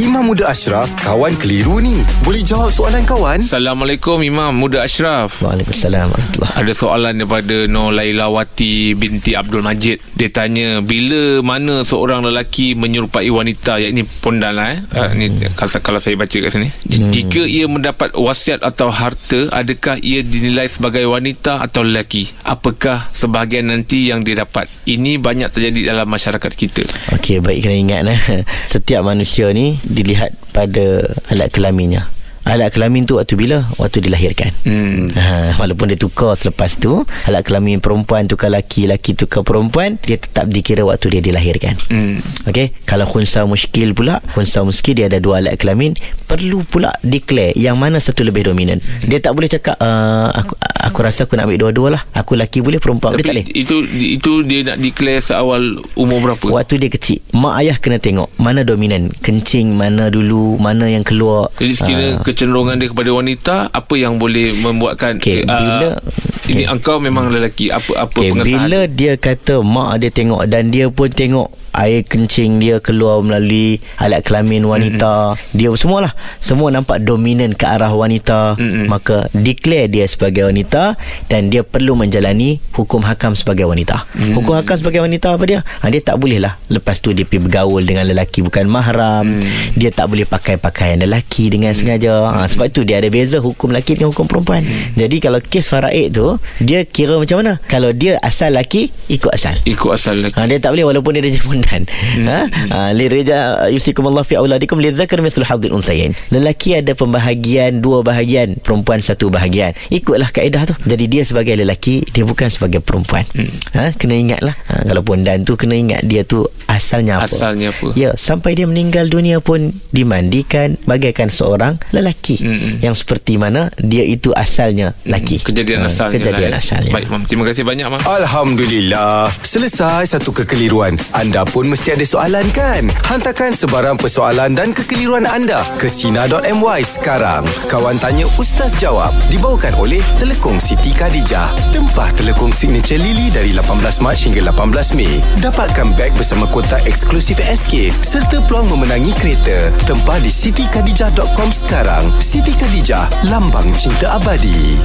Imam Muda Ashraf, kawan keliru ni. Boleh jawab soalan kawan? Assalamualaikum Imam Muda Ashraf Waalaikumsalam warahmatullahi Ada soalan daripada Nur Lailawati binti Abdul Majid Dia tanya Bila mana seorang lelaki menyerupai wanita Yang ini pondan lah eh hmm. ini, kalau, kalau saya baca kat sini hmm. Jika ia mendapat wasiat atau harta Adakah ia dinilai sebagai wanita atau lelaki Apakah sebahagian nanti yang dia dapat Ini banyak terjadi dalam masyarakat kita Okey baik kena ingat eh. Setiap manusia ni dilihat pada alat kelaminnya Alat kelamin tu waktu bila? Waktu dilahirkan. Hmm. Ha, walaupun dia tukar selepas tu, alat kelamin perempuan tukar laki, laki tukar perempuan, dia tetap dikira waktu dia dilahirkan. Hmm. Okey, kalau khunsa muskil pula, khunsa muskil dia ada dua alat kelamin, perlu pula declare yang mana satu lebih dominan. Dia tak boleh cakap uh, aku aku rasa aku nak ambil dua-dua lah. Aku laki boleh, perempuan Tapi boleh tak boleh. itu itu dia nak declare seawal umur berapa? Waktu dia kecil, mak ayah kena tengok mana dominan, kencing mana dulu, mana yang keluar. Jadi sekiranya Ah. kecenderungan dia kepada wanita apa yang boleh membuatkan Okey, bila- ini okey. engkau memang lelaki apa apa Okay, pengesahan bila dia kata mak dia tengok dan dia pun tengok air kencing dia keluar melalui alat kelamin wanita mm-hmm. dia semualah semua nampak dominan ke arah wanita mm-hmm. maka declare dia sebagai wanita dan dia perlu menjalani hukum hakam sebagai wanita mm-hmm. hukum hakam sebagai wanita apa dia ha, dia tak boleh lah lepas tu dia pergi bergaul dengan lelaki bukan mahram mm. dia tak boleh pakai pakaian lelaki dengan mm. sengaja ha, sebab tu dia ada beza hukum lelaki dengan hukum perempuan mm. jadi kalau kes faraid tu dia kira macam mana kalau dia asal lelaki ikut asal ikut asal lelaki Ha, dia tak boleh walaupun dia ada pondan. Ha? Ha, li rija yusikumullah fi auladikum lidzakar mithlu hadzil unsayain. Lelaki ada pembahagian dua bahagian, perempuan satu bahagian. Ikutlah kaedah tu. Jadi dia sebagai lelaki, dia bukan sebagai perempuan. Ha, kena ingatlah. Ha, kalau pondan tu kena ingat dia tu asalnya apa. Asalnya apa? Ya, sampai dia meninggal dunia pun dimandikan bagaikan seorang lelaki. Mm-mm. Yang seperti mana dia itu asalnya lelaki. kejadian Ha, asalnya Kejadian eh. asalnya. baik mam terima kasih banyak mam Alhamdulillah. Selesai satu kekeliruan. Anda pun mesti ada soalan kan? Hantarkan sebarang persoalan dan kekeliruan anda ke Sina.my sekarang. Kawan Tanya Ustaz Jawab. Dibawakan oleh Telekong Siti Khadijah. Tempah telekong signature Lily dari 18 Mac hingga 18 Mei. Dapatkan beg bersama kotak eksklusif SK serta peluang memenangi kereta. Tempah di sitikadijah.com sekarang. Siti Khadijah, lambang cinta abadi.